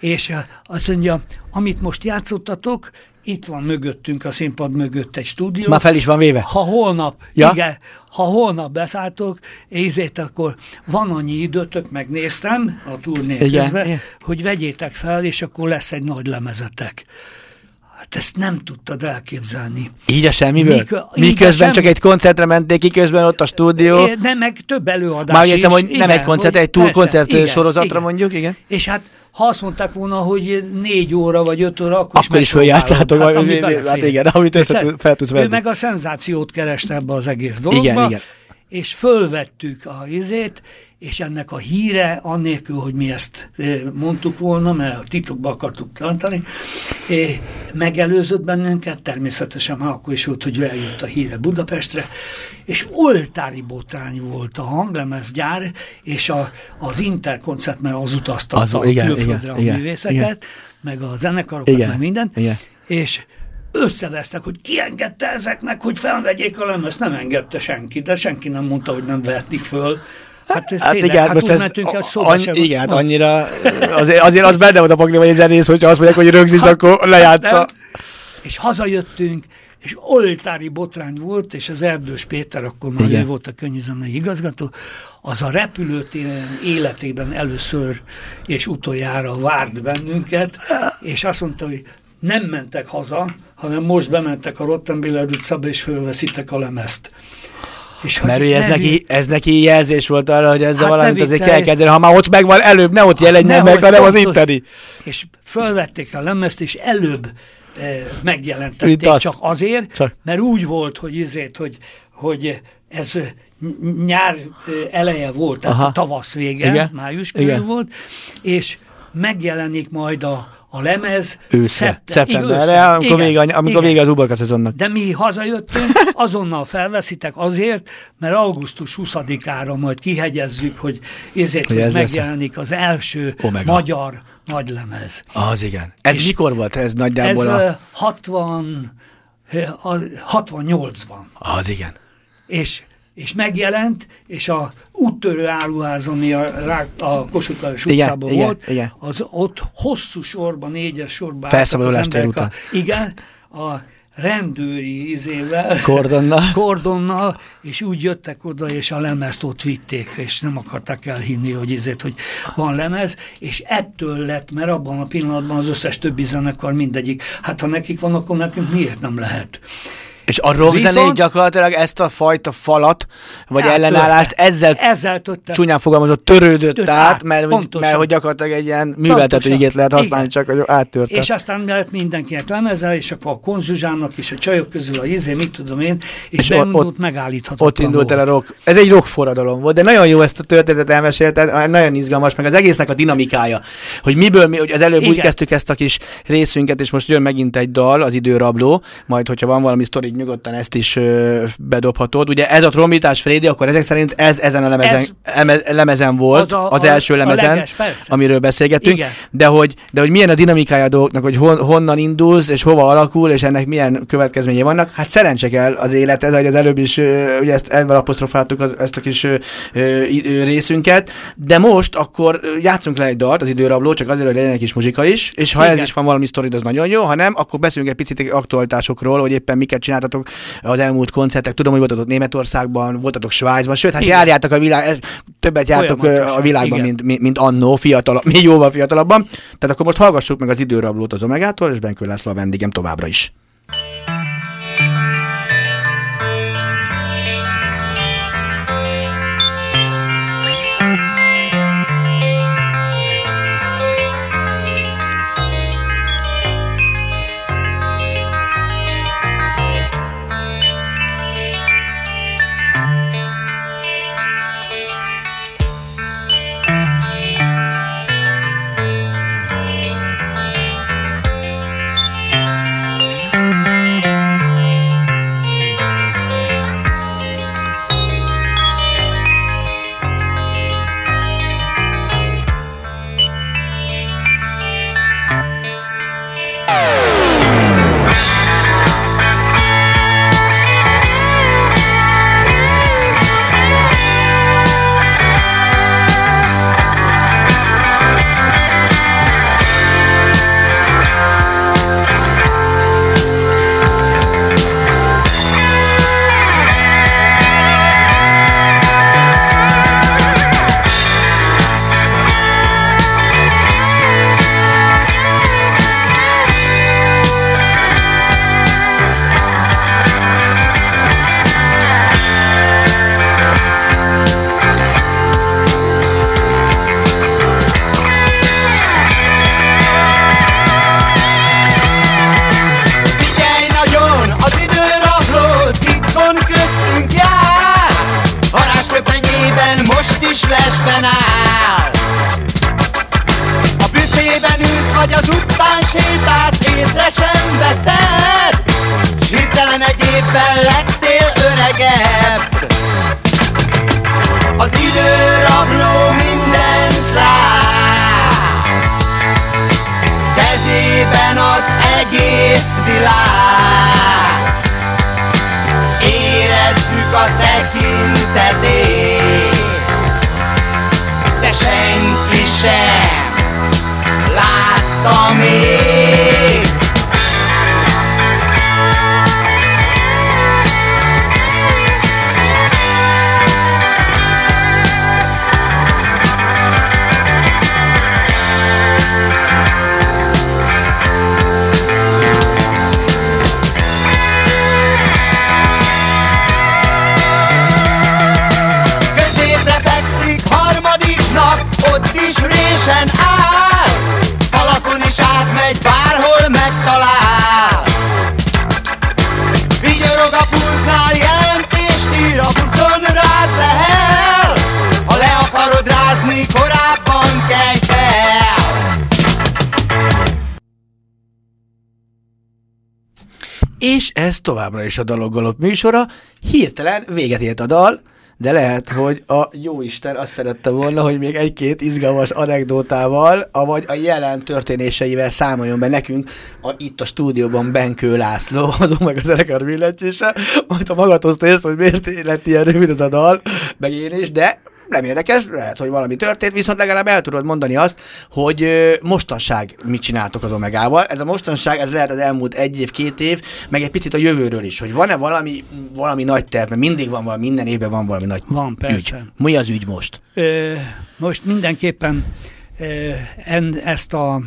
És azt mondja, amit most játszottatok, itt van mögöttünk, a színpad mögött egy stúdió. Már fel is van véve? Ha holnap, ja? igen, ha holnap beszálltok, ézét, akkor van annyi időtök, megnéztem a turné igen, közben, igen. hogy vegyétek fel, és akkor lesz egy nagy lemezetek. Hát ezt nem tudtad elképzelni. Így a semmiből? Mik, Miközben semmi... csak egy koncertre menték, ki, ott a stúdió. É, nem, meg több előadás Már értem, hogy igen, nem egy koncert, egy túl koncert igen, sorozatra igen. mondjuk, igen. És hát ha azt mondták volna, hogy négy óra vagy öt óra, akkor, akkor is, följátszátok. Hát, hát igen, amit össze fel tudsz venni. Ő meg a szenzációt kereste ebbe az egész dologba. Igen, igen. És fölvettük a izét, és ennek a híre, annélkül, hogy mi ezt mondtuk volna, mert titokba akartuk tartani, megelőzött bennünket, természetesen már akkor is volt, hogy eljött a híre Budapestre, és oltári botrány volt a hanglemezgyár, és a, az interkoncert, mert az utaztatta az, a igen, külföldre igen, a igen, művészeket, igen. meg a zenekarokat, igen, meg minden, igen. és összevesztek, hogy ki engedte ezeknek, hogy felvegyék a lemez, nem engedte senki, de senki nem mondta, hogy nem vehetnék föl. Hát, hát tényleg, igen, hát most ez, a, annyi, igen, hát annyira, azért, azért az benne volt a pakli, hogy egy zenész, hogyha azt mondják, hogy rögzíts, hát, akkor lejátsza. Hát és hazajöttünk, és oltári botrány volt, és az Erdős Péter, akkor már ő volt a könyvzenei igazgató, az a repülőtéren életében először és utoljára várt bennünket, és azt mondta, hogy nem mentek haza, hanem most bementek a Rottenbiller utcába, és fölveszitek a lemezt. És Mert ez, neki, ez neki jelzés volt arra, hogy ezzel hát valamit azért kell kezdeni. Ha már ott megvan, előbb ne ott jelenjen hát meg, hanem az inteni. És fölvették a lemezt, és előbb e, megjelentették csak azért, csak. mert úgy volt, hogy izét, hogy, hogy ez nyár eh, eleje volt, tehát Aha. tavasz vége, Igen. május körül Igen. volt, és megjelenik majd a a lemez ősze, szeptemberre, amikor, vége, amikor vége az uborka szezonnak. De mi hazajöttünk, azonnal felveszitek azért, mert augusztus 20-ára majd kihegyezzük, hogy ezért, hogy, hogy megjelenik lesz. az első Omega. magyar nagylemez. Az igen. Ez És mikor volt ez nagyjából? Ez a... 60, 68-ban. Az igen. És és megjelent, és a úttörő áruház, ami a, a Kossuth Lajos utcában igen, volt, igen. az ott hosszú sorban, négyes sorban Felszabadulás után. Igen, a rendőri izével, kordonnal. kordonnal, és úgy jöttek oda, és a lemezt ott vitték, és nem akarták elhinni, hogy ezért, hogy van lemez, és ettől lett, mert abban a pillanatban az összes többi zenekar mindegyik, hát ha nekik van, akkor nekünk miért nem lehet? És a rockzenét gyakorlatilag ezt a fajta falat, vagy hát, ellenállást ezzel, ezzel csúnyán fogalmazott törődött Tört át, mert, pontosan. mert hogy gyakorlatilag egy ilyen műveltető igét lehet használni, Igen. csak hogy áttörte. És aztán lehet mindenkinek lemeze, és akkor a konzsuzsának is a csajok közül a izé, mit tudom én, és, és beindult ott, megállíthatatlan Ott indult el a rock. Ez egy rock forradalom volt, de nagyon jó ezt a történetet elmesélted, nagyon izgalmas, meg az egésznek a dinamikája, hogy miből, mi, hogy az előbb Igen. úgy kezdtük ezt a kis részünket, és most jön megint egy dal, az időrabló, majd hogyha van valami sztori, nyugodtan ezt is ö, bedobhatod. Ugye ez a trombitás Freddy, akkor ezek szerint ez ezen a lemezen, ez, lemezen volt, az, a, az első lemezen, leges, amiről beszélgettünk, Igen. de hogy, de hogy milyen a dinamikája a dolgoknak, hogy hon, honnan indulsz, és hova alakul, és ennek milyen következményei vannak. Hát szerencse kell az élet, ez, hogy az előbb is, ugye ezt ezzel apostrofáltuk az, ezt a kis ö, ö, részünket, de most akkor játszunk le egy dalt, az időrabló, csak azért, hogy legyen egy kis muzsika is, és ha Igen. ez is van valami sztorid, az nagyon jó, ha nem, akkor beszélünk egy picit aktualitásokról, hogy éppen miket csináltat voltatok az elmúlt koncertek, tudom, hogy voltatok Németországban, voltatok Svájcban, sőt, hát Igen. járjátok a világ, többet jártok a világban, mint, mint, mint annó, fiatal, mi jóval fiatalabban. Tehát akkor most hallgassuk meg az időrablót az Omegától, és Benkő László a vendégem továbbra is. Továbbra is a Daloggalop műsora. Hirtelen véget ért a dal, de lehet, hogy a jóisten azt szerette volna, hogy még egy-két izgalmas anekdótával, vagy a jelen történéseivel számoljon be nekünk a, itt a stúdióban Benkő László, azon meg a zenekar billentyése, majd ha magadhoz térsz, hogy miért lett ilyen rövid a dal, meg én is, de nem érdekes, lehet, hogy valami történt, viszont legalább el tudod mondani azt, hogy mostanság mit csináltok az Omegával. Ez a mostanság, ez lehet az elmúlt egy év, két év, meg egy picit a jövőről is, hogy van-e valami, valami nagy terv, mert mindig van valami, minden évben van valami nagy Van, persze. ügy. Mi az ügy most? Ö, most mindenképpen ö, en, ezt a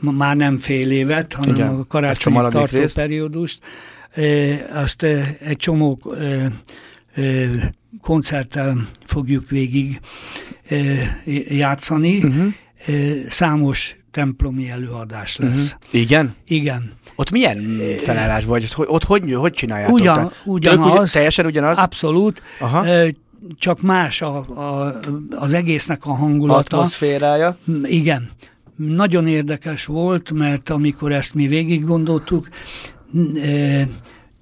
már nem fél évet, hanem Igen, a a karácsonyi maradék tartó részt. periódust, ö, azt ö, egy csomó ö, ö, koncerttel fogjuk végig játszani. Mhm. Uh-huh. Számos templomi előadás lesz. Uh-huh. Igen? Igen. Ott milyen felállás vagy? Ott, ott hogy, hogy csináljátok? Ugyan, ugyanaz. Tök, ugy, teljesen ugyanaz? Abszolút. Aha. Csak más a, a, az egésznek a hangulata. Atmoszférája? Igen. Nagyon érdekes volt, mert amikor ezt mi végig gondoltuk,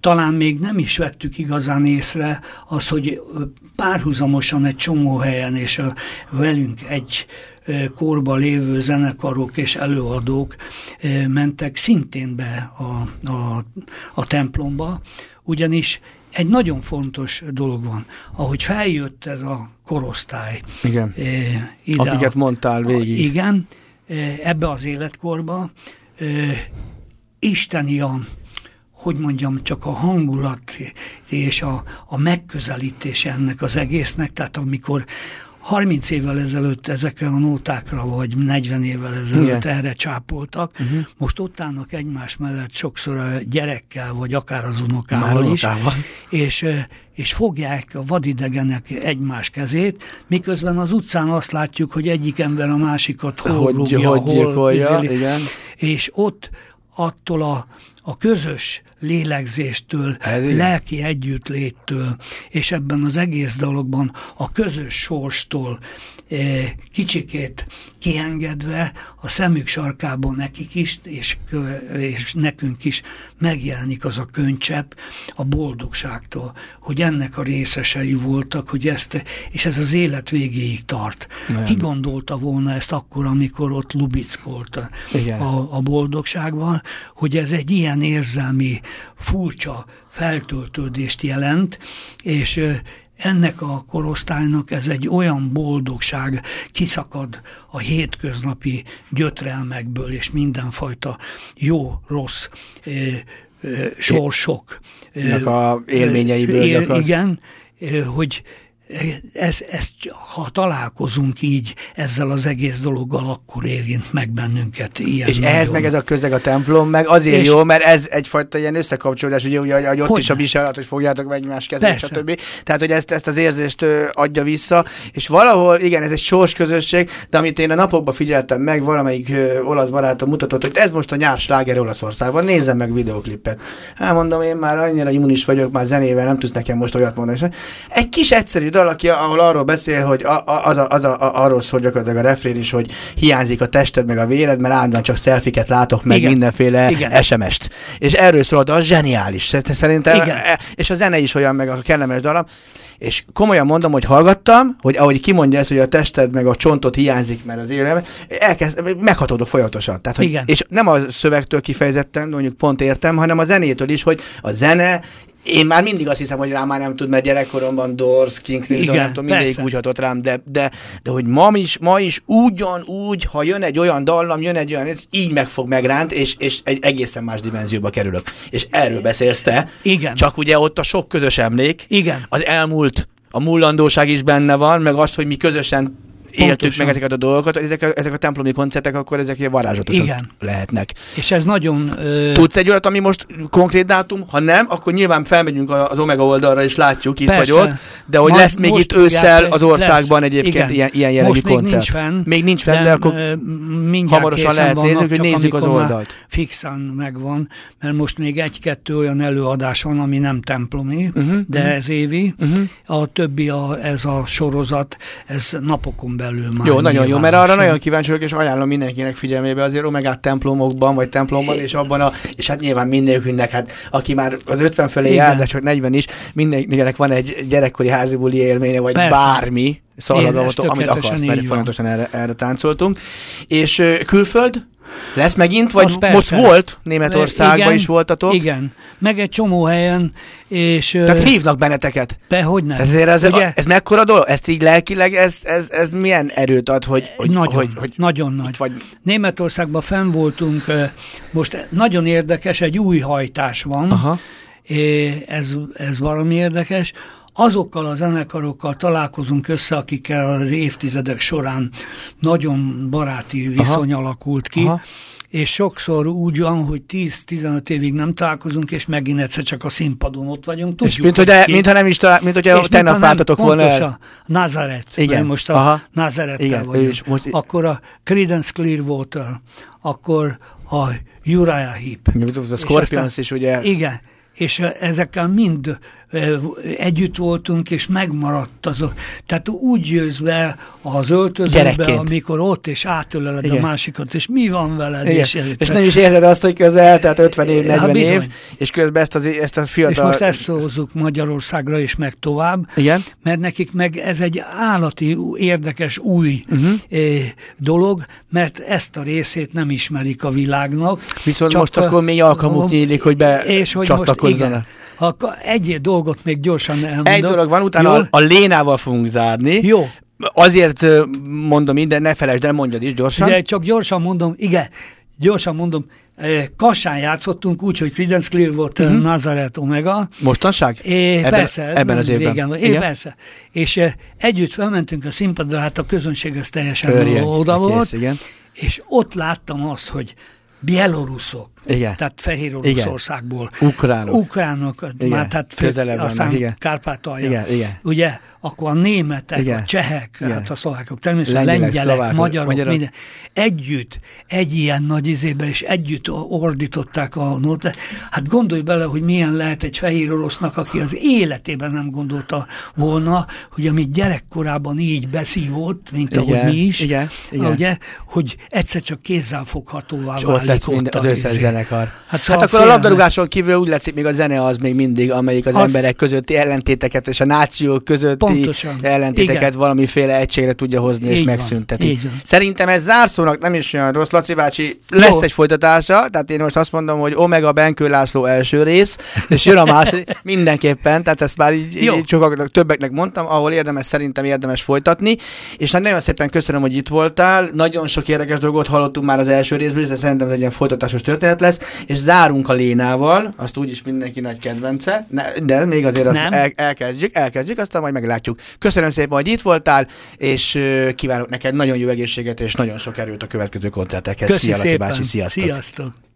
talán még nem is vettük igazán észre az, hogy párhuzamosan egy csomó helyen, és a, velünk egy korba lévő zenekarok és előadók mentek szintén be a, a, a templomba, ugyanis egy nagyon fontos dolog van. Ahogy feljött ez a korosztály, Igen. ide Akiket mondtál végig. Igen, ebbe az életkorba isteni a, hogy mondjam, csak a hangulat és a, a megközelítés ennek az egésznek, tehát amikor 30 évvel ezelőtt ezekre a nótákra, vagy 40 évvel ezelőtt Igen. Erre csápoltak, uh-huh. most ott állnak egymás mellett sokszor a gyerekkel, vagy akár az Már unokával is, és, és fogják a vadidegenek egymás kezét, miközben az utcán azt látjuk, hogy egyik ember a másikat hol Hogy- rúgja, hogy hol gyilkolja. És ott attól a, a közös lélegzéstől, Ez igen. lelki együttléttől, és ebben az egész dologban a közös sorstól eh, kicsikét kiengedve a szemük sarkában nekik is, és, és nekünk is megjelenik az a könycsepp a boldogságtól, hogy ennek a részesei voltak, hogy ezt, és ez az élet végéig tart. Ki gondolta volna ezt akkor, amikor ott lubickolt Igen. a, a boldogságban, hogy ez egy ilyen érzelmi, furcsa feltöltődést jelent, és ennek a korosztálynak ez egy olyan boldogság kiszakad a hétköznapi gyötrelmekből és mindenfajta jó-rossz ö, ö, sorsok. ö, Nek a élményeiből gyakorlatilag. Igen, hogy ez, ez, ha találkozunk így ezzel az egész dologgal, akkor érint meg bennünket ilyen És ehhez nagyon. meg ez a közeg a templom, meg azért És- jó, mert ez egyfajta ilyen összekapcsolódás, ugye, ugye hogy ott Hogyne. is a viselet, hogy fogjátok meg egymás kezét, stb. Tehát, hogy ezt, ezt az érzést adja vissza, és valahol, igen, ez egy sors közösség, de amit én a napokban figyeltem meg, valamelyik ö, olasz barátom mutatott, hogy ez most a nyár sláger Olaszországban, nézzem meg videoklipet. Hát mondom, én már annyira immunis vagyok, már zenével nem tudsz nekem most olyat mondani. Egy kis egyszerű dal, aki, ahol arról beszél, hogy a, a, az, a, az a, arról szól gyakorlatilag a refrén is, hogy hiányzik a tested meg a véred, mert állandóan csak szelfiket látok, meg Igen. mindenféle Igen. SMS-t. És erről szól a dal, zseniális. Szerintem, Igen. e- és a zene is olyan, meg a kellemes dalam. És komolyan mondom, hogy hallgattam, hogy ahogy kimondja ezt, hogy a tested meg a csontot hiányzik, mert az életem, elkezd, meghatódok folyamatosan. Tehát, hogy, Igen. És nem a szövegtől kifejezetten, mondjuk pont értem, hanem a zenétől is, hogy a zene, én már mindig azt hiszem, hogy rám már nem tud, mert gyerekkoromban Doors, King Crimson, nem tudom, mindig persze. úgy hatott rám, de, de, de hogy ma is, ma is ugyanúgy, ha jön egy olyan dallam, jön egy olyan, ez így meg fog megránt, és, és egy egészen más dimenzióba kerülök. És erről beszélsz te. Igen. Csak ugye ott a sok közös emlék, Igen. az elmúlt, a mullandóság is benne van, meg az, hogy mi közösen éltük Pontosan. meg ezeket a dolgokat, ezek a, ezek a templomi koncertek, akkor ezek ilyen varázslatosak Igen. lehetnek. És ez nagyon... Ö, Tudsz egy olyat, ami most konkrét dátum? Ha nem, akkor nyilván felmegyünk az Omega oldalra, és látjuk itt Persze. vagy ott, de hogy Majd lesz még itt ősszel az országban lesz. egyébként Igen. ilyen, ilyen jellegű most még koncert. nincs fenn. Még nincs fenn, de, akkor hamarosan lehet vannak, nézni, hogy nézzük az oldalt. Fixen megvan, mert most még egy-kettő olyan előadás van, ami nem templomi, uh-huh, de ez évi. Uh-huh. A többi, a, ez a sorozat, ez napokon belül már Jó, nagyon jó, mert arra nagyon kíváncsi vagyok, és ajánlom mindenkinek figyelmébe azért Omegát templomokban, vagy templomban, és abban a, és hát nyilván mindenkinek, hát aki már az 50 felé Igen. jár, de csak 40 is, mindenkinek van egy gyerekkori házibuli élménye, vagy Persze. bármi ezt amit akarsz, mert folyamatosan erre, erre táncoltunk. És külföld? Lesz megint? Vagy most persze. volt? Németországban Igen, is voltatok? Igen, meg egy csomó helyen, és... Tehát hívnak benneteket. Be, hogy nem. Ezért ez, Ugye? ez mekkora dolog? Ezt így lelkileg, ez, ez, ez milyen erőt ad, hogy, hogy, nagyon, hogy, hogy nagyon nagy. vagy Németországban fenn voltunk, most nagyon érdekes, egy új hajtás van, Aha. Ez, ez valami érdekes. Azokkal a zenekarokkal találkozunk össze, akikkel az évtizedek során nagyon baráti viszony alakult ki, Aha. és sokszor úgy van, hogy 10-15 évig nem találkozunk, és megint egyszer csak a színpadon ott vagyunk. Tudjuk, és mint, hogy de, mintha nem is talál, mint hogyha és tegnap váltatok volna el. Nazaret, Igen, most a aha. Nazarettel Igen, vagyunk. most- Akkor a Creedence Clearwater, akkor a Uriah Heep. A És Scorpions aztán- is ugye Igen, és ezekkel mind együtt voltunk, és megmaradt azok. Tehát úgy jössz be az öltözőbe, Gyerekként. amikor ott, és átöleled Igen. a másikat, és mi van veled? Igen. És, És, nem is érzed azt, hogy közben eltelt 50 év, Hát 40 év, és közben ezt, az, ezt a és fiatal... most ezt hozzuk Magyarországra is meg tovább, Igen. mert nekik meg ez egy állati, érdekes, új uh-huh. dolog, mert ezt a részét nem ismerik a világnak. Viszont most akkor még alkalmuk nyílik, hogy be és hogy most igen. Akkor egy dolgot még gyorsan elmondok. Egy dolog van, utána Jó? a, a Lénával fogunk zárni. Jó. Azért mondom minden, ne felejtsd el, mondjad is gyorsan. De csak gyorsan mondom, igen, gyorsan mondom, Kassán játszottunk úgy, hogy Creedence Clearwater, Mhm. uh-huh. Nazareth Omega, Mostanság? É, ebben, persze, ebben az évben. Régen, é, persze. És e, együtt felmentünk a színpadra, hát a közönség ez teljesen Örjek, oda kész, volt, igen. és ott láttam azt, hogy bieloruszok, Igen. tehát Fehér Oroszországból, Ukránok. ukránok, Igen, már tehát fő, közelebb vannak, aztán igen. Kárpátalja, Igen, igen. ugye, akkor a németek, Igen. a csehek, Igen. hát a szlovákok, természetesen Lengyelek, lengyelek, szlovákok, magyarok, magyarok. minden, együtt, egy ilyen nagy izébe, és együtt ordították a nót. Hát gondolj bele, hogy milyen lehet egy fehér orosznak, aki az életében nem gondolta volna, hogy amit gyerekkorában így beszívott, mint Igen, ahogy mi is, igen, igen. Ugye, hogy egyszer csak kézzelfoghatóvá És válik ott lett mind, ott az a összes izé. Zenekar. Hát, Hát, szóval hát akkor a labdarúgáson kívül úgy látszik, még a zene az még mindig, amelyik az, Az- emberek közötti ellentéteket és a nációk közötti Pontosan. ellentéteket Igen. valamiféle egységre tudja hozni és Így van, megszünteti. Szerintem ez zárszónak nem is olyan rossz, Laci bácsi, lesz Jó. egy folytatása, tehát én most azt mondom, hogy Omega Benkő László első rész, és jön a második, mindenképpen, tehát ezt már így, Jó. így sokaknak, többeknek mondtam, ahol érdemes, szerintem érdemes folytatni, és hát nagyon szépen köszönöm, hogy itt voltál, nagyon sok érdekes dolgot hallottunk már az első részből, de szerintem ez egy ilyen folytatásos történet lesz, és zárunk a Lénával, azt úgyis mindenki nagy kedvence, ne, de még azért azt Nem. el, elkezdjük, elkezdjük, aztán majd meglátjuk. Köszönöm szépen, hogy itt voltál, és ö, kívánok neked nagyon jó egészséget és nagyon sok erőt a következő koncertekhez. Köszi Szia, Laci bácsi, sziasztok! Sziasztok.